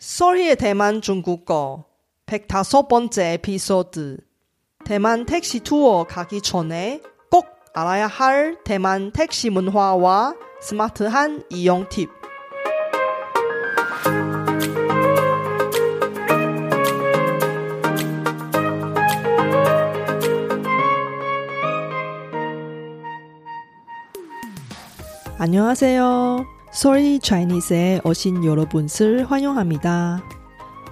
썰희의 대만 중국어 105번째 에피소드 대만 택시 투어 가기 전에 꼭 알아야 할 대만 택시 문화와 스마트한 이용 팁 안녕하세요. 솔희 차이니스에 오신 여러분을 환영합니다.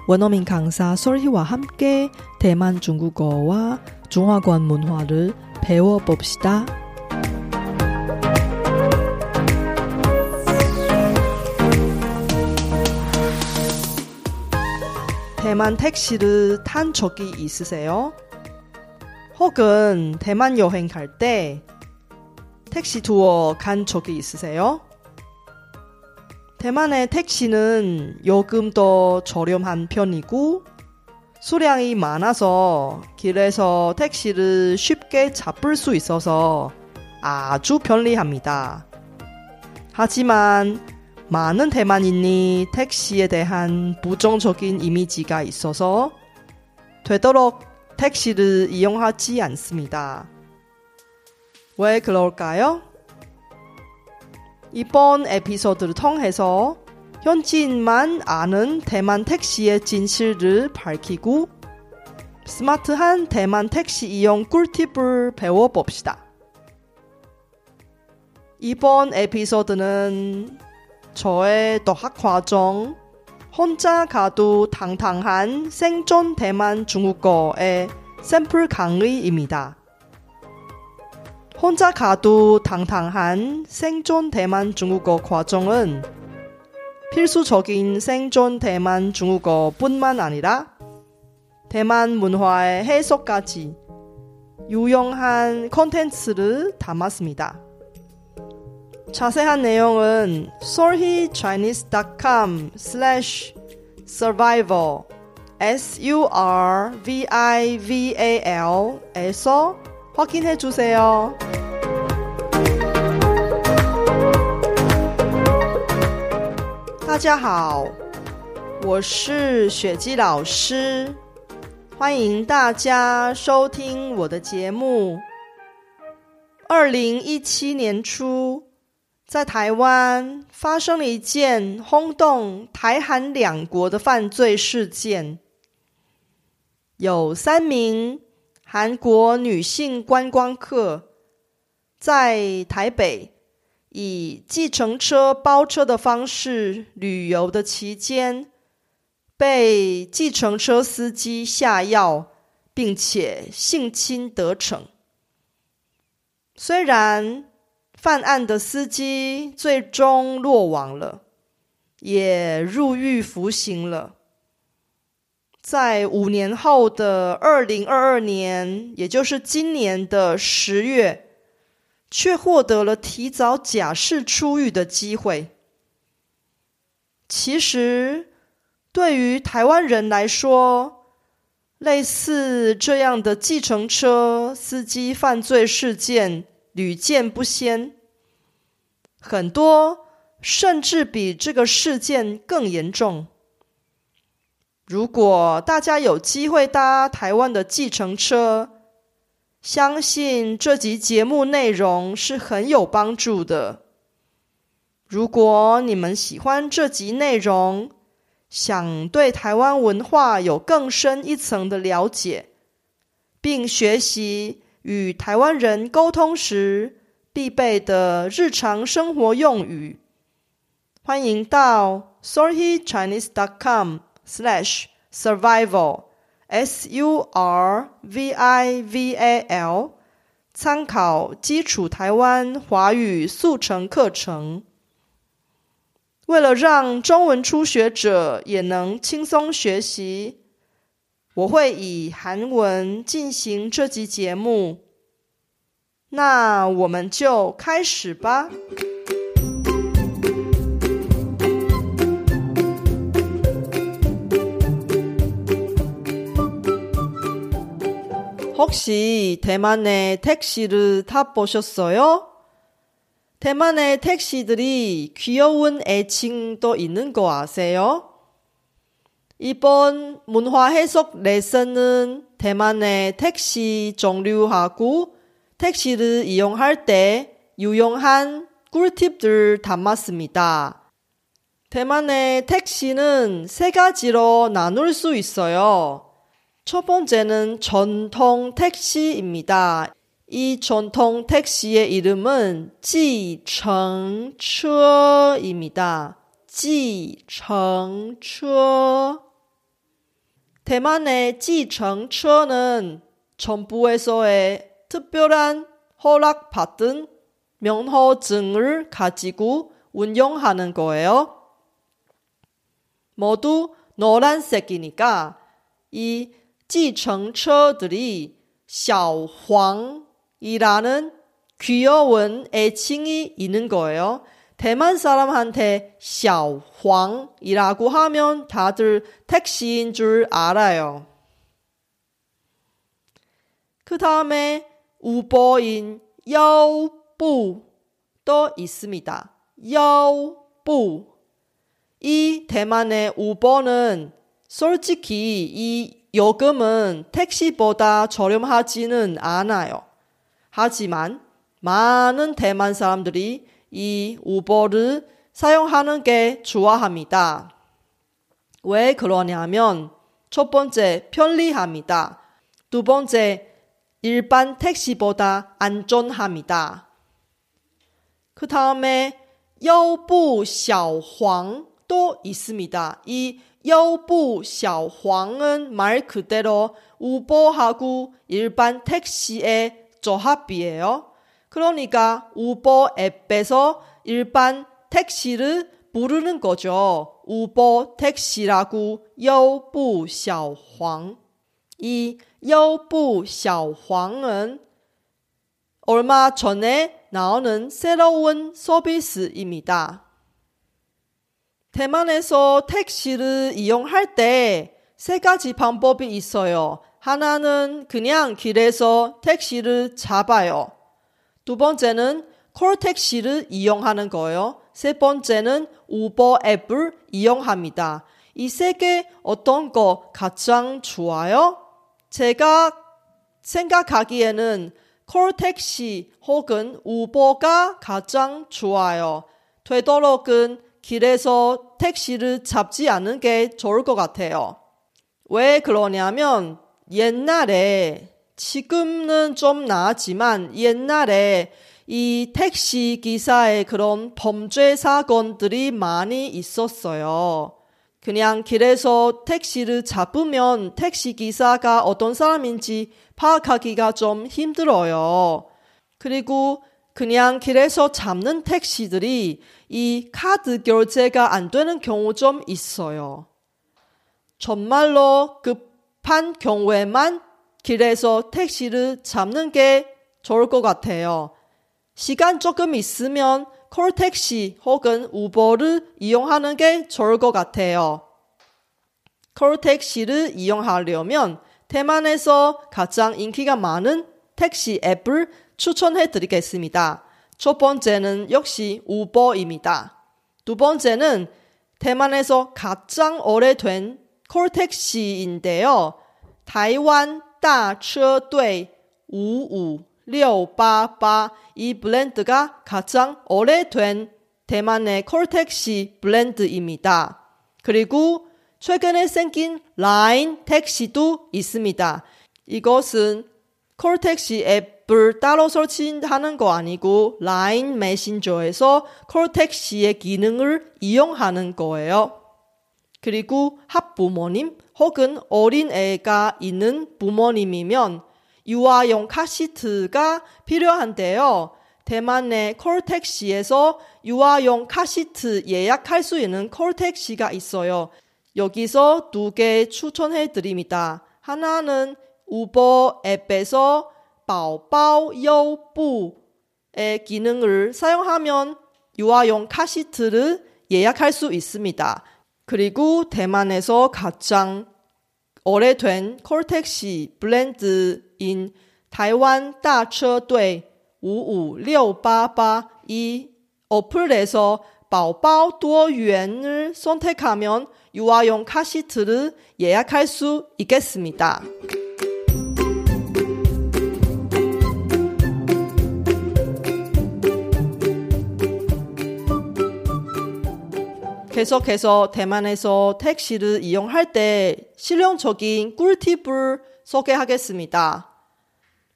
원어민 강사 솔희와 함께 대만 중국어와 중화권 문화를 배워봅시다. 대만 택시를 탄 적이 있으세요? 혹은 대만 여행 갈 때 택시 투어 간 적이 있으세요? 대만의 택시는 요금도 저렴한 편이고 수량이 많아서 길에서 택시를 쉽게 잡을 수 있어서 아주 편리합니다. 하지만 많은 대만인이 택시에 대한 부정적인 이미지가 있어서 되도록 택시를 이용하지 않습니다. 왜 그럴까요? 이번 에피소드를 통해서 현지인만 아는 대만 택시의 진실을 밝히고 스마트한 대만 택시 이용 꿀팁을 배워봅시다. 이번 에피소드는 저의 도학 과정, 혼자 가도 당당한 생존 대만 중국어의 샘플 강의입니다. 혼자 가도 당당한 생존 대만 중국어 과정은 필수적인 생존 대만 중국어 뿐만 아니라 대만 문화의 해석까지 유용한 콘텐츠를 담았습니다. 자세한 내용은 solhichinese.com slash survival s-u-r-v-i-v-a-l 에서 확인해 주세요. 大家好，我是雪姬老师，欢迎大家收听我的节目。二零一七年初，在台湾发生了一件轰动台韩两国的犯罪事件，有三名韩国女性观光客在台北。以计程车包车的方式旅游的期间，被计程车司机下药，并且性侵得逞。虽然犯案的司机最终落网了，也入狱服刑了，在五年后的二零二二年，也就是今年的十月。却获得了提早假释出狱的机会。其实，对于台湾人来说，类似这样的计程车司机犯罪事件屡见不鲜，很多甚至比这个事件更严重。如果大家有机会搭台湾的计程车，相信这集节目内容是很有帮助的。如果你们喜欢这集内容，想对台湾文化有更深一层的了解，并学习与台湾人沟通时必备的日常生活用语，欢迎到 sorrychinese.com/survival。S U R V I V A L 参考基础台湾华语速成课程。为了让中文初学者也能轻松学习，我会以韩文进行这集节目。那我们就开始吧。 혹시 대만의 택시를 타보셨어요? 대만의 택시들이 귀여운 애칭도 있는 거 아세요? 이번 문화 해석 레슨은 대만의 택시 종류하고 택시를 이용할 때 유용한 꿀팁들 담았습니다. 대만의 택시는 세 가지로 나눌 수 있어요. 첫 번째는 전통 택시입니다. 이 전통 택시의 이름은 지청처입니다. 지청처. 대만의 지청처는 정부에서의 특별한 허락받은 면허증을 가지고 운영하는 거예요. 모두 노란색이니까 이 지청처들이 小黄이라는 귀여운 애칭이 있는 거예요. 대만 사람한테 小黄이라고 하면 다들 택시인 줄 알아요. 그 다음에 우보인 腰部도 있습니다. 腰部이 대만의 우버는 솔직히 이 요금은 택시보다 저렴하지는 않아요. 하지만 많은 대만 사람들이 이 우버를 사용하는 게 좋아합니다. 왜 그러냐면 첫 번째 편리합니다. 두 번째 일반 택시보다 안전합니다. 그 다음에 여부 小黄 또 있습니다. 이 여부 샤황은 말 그대로 우버하고 일반 택시의 조합이에요. 그러니까 우버 앱에서 일반 택시를 부르는 거죠. 우버 택시라고 여부 샤황. 이 여부 샤황은 얼마 전에 나오는 새로운 서비스입니다. 대만에서 택시를 이용할 때 세 가지 방법이 있어요. 하나는 그냥 길에서 택시를 잡아요. 두 번째는 콜택시를 이용하는 거예요. 세 번째는 우버 앱을 이용합니다. 이 세 개 어떤 거 가장 좋아요? 제가 생각하기에는 콜택시 혹은 우버가 가장 좋아요. 되도록은 길에서 택시를 잡지 않는 게 좋을 것 같아요. 왜 그러냐면 옛날에 지금은 좀 나았지만 옛날에 이 택시 기사의 그런 범죄 사건들이 많이 있었어요. 그냥 길에서 택시를 잡으면 택시 기사가 어떤 사람인지 파악하기가 좀 힘들어요. 그리고 그냥 길에서 잡는 택시들이 이 카드 결제가 안 되는 경우 좀 있어요. 정말로 급한 경우에만 길에서 택시를 잡는 게 좋을 것 같아요. 시간 조금 있으면 콜택시 혹은 우버를 이용하는 게 좋을 것 같아요. 콜택시를 이용하려면 대만에서 가장 인기가 많은 택시 앱을 추천해 드리겠습니다. 첫 번째는 역시 우버입니다. 두 번째는 대만에서 가장 오래된 콜택시인데요. 타이완 다车队 55688 이 브랜드가 가장 오래된 대만의 콜택시 브랜드입니다. 그리고 최근에 생긴 라인 택시도 있습니다. 이것은 콜택시 앱 을 따로 설치하는 거 아니고 라인 메신저에서 콜택시의 기능을 이용하는 거예요. 그리고 학부모님 혹은 어린애가 있는 부모님이면 유아용 카시트가 필요한데요. 대만의 콜택시에서 유아용 카시트 예약할 수 있는 콜택시가 있어요. 여기서 두 개 추천해 드립니다. 하나는 우버 앱에서 바오바오여부의 기능을 사용하면 유아용 카시트를 예약할 수 있습니다. 그리고 대만에서 가장 오래된 콜택시 브랜드인 타이완 다처队 55688이 어플에서 바오바오 도유엔을 선택하면 유아용 카시트를 예약할 수 있겠습니다. 계속해서 대만에서 택시를 이용할 때 실용적인 꿀팁을 소개하겠습니다.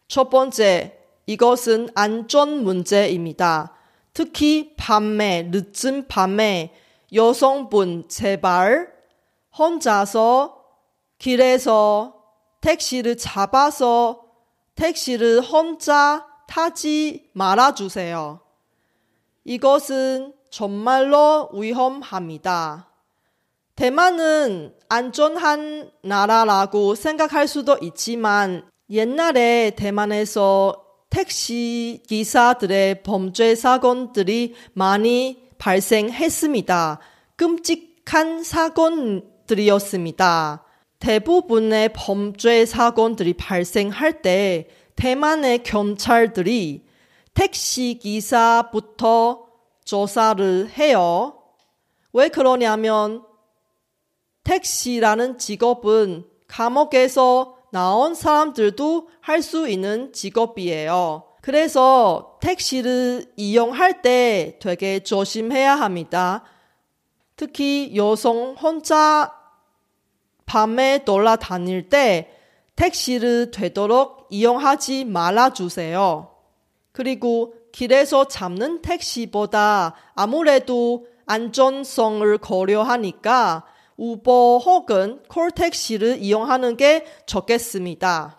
첫 번째, 이것은 안전 문제입니다. 특히 밤에, 늦은 밤에 여성분 제발 혼자서 길에서 택시를 잡아서 택시를 혼자 타지 말아주세요. 이것은 정말로 위험합니다. 대만은 안전한 나라라고 생각할 수도 있지만 옛날에 대만에서 택시 기사들의 범죄 사건들이 많이 발생했습니다. 끔찍한 사건들이었습니다. 대부분의 범죄 사건들이 발생할 때 대만의 경찰들이 택시 기사부터 조사를 해요. 왜 그러냐면 택시라는 직업은 감옥에서 나온 사람들도 할 수 있는 직업이에요. 그래서 택시를 이용할 때 되게 조심해야 합니다. 특히 여성 혼자 밤에 돌아다닐 때 택시를 되도록 이용하지 말아주세요. 그리고 길에서 잡는 택시보다 아무래도 안전성을 고려하니까 우버 혹은 콜택시를 이용하는 게 좋겠습니다.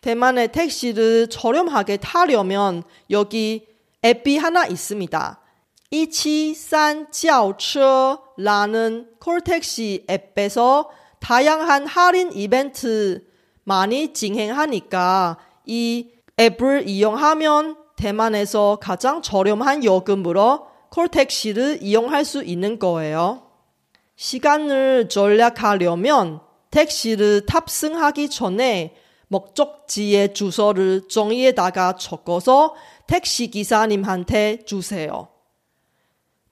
대만의 택시를 저렴하게 타려면 여기 앱이 하나 있습니다. 173轿车라는 콜택시 앱에서 다양한 할인 이벤트 많이 진행하니까 이 앱을 이용하면 대만에서 가장 저렴한 요금으로 콜택시를 이용할 수 있는 거예요. 시간을 절약하려면 택시를 탑승하기 전에 목적지의 주소를 종이에다가 적어서 택시 기사님한테 주세요.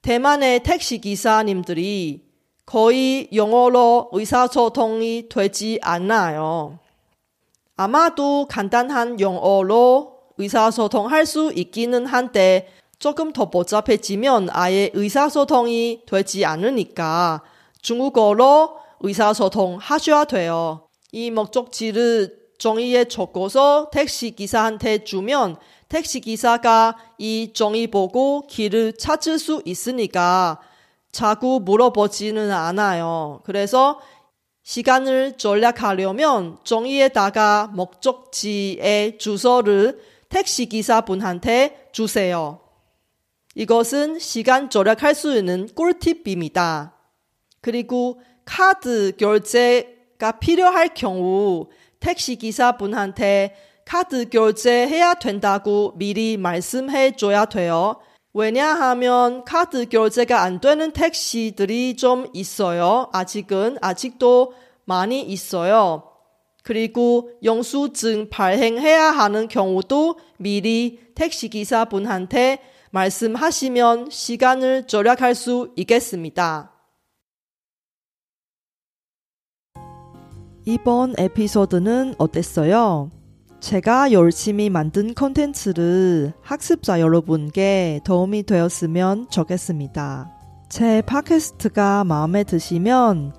대만의 택시 기사님들이 거의 영어로 의사소통이 되지 않아요. 아마도 간단한 영어로 의사소통할 수 있기는 한데 조금 더 복잡해지면 아예 의사소통이 되지 않으니까 중국어로 의사소통 하셔야 돼요. 이 목적지를 종이에 적어서 택시 기사한테 주면 택시 기사가 이 종이 보고 길을 찾을 수 있으니까 자꾸 물어보지는 않아요. 그래서 시간을 절약하려면 종이에다가 목적지의 주소를 택시 기사분한테 주세요. 이것은 시간 절약할 수 있는 꿀팁입니다. 그리고 카드 결제가 필요할 경우 택시 기사분한테 카드 결제해야 된다고 미리 말씀해 줘야 돼요. 왜냐하면 카드 결제가 안 되는 택시들이 좀 있어요. 아직은 아직도 많이 있어요. 그리고 영수증 발행해야 하는 경우도 미리 택시기사분한테 말씀하시면 시간을 절약할 수 있겠습니다. 이번 에피소드는 어땠어요? 제가 열심히 만든 컨텐츠를 학습자 여러분께 도움이 되었으면 좋겠습니다. 제 팟캐스트가 마음에 드시면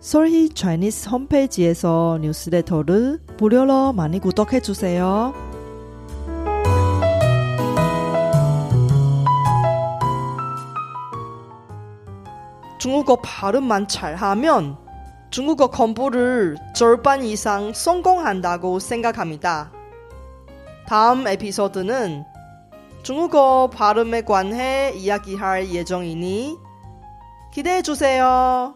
솔희 차이니스 홈페이지에서 뉴스레터를 무료로 많이 구독해 주세요. 중국어 발음만 잘하면 중국어 공부를 절반 이상 성공한다고 생각합니다. 다음 에피소드는 중국어 발음에 관해 이야기할 예정이니 기대해 주세요.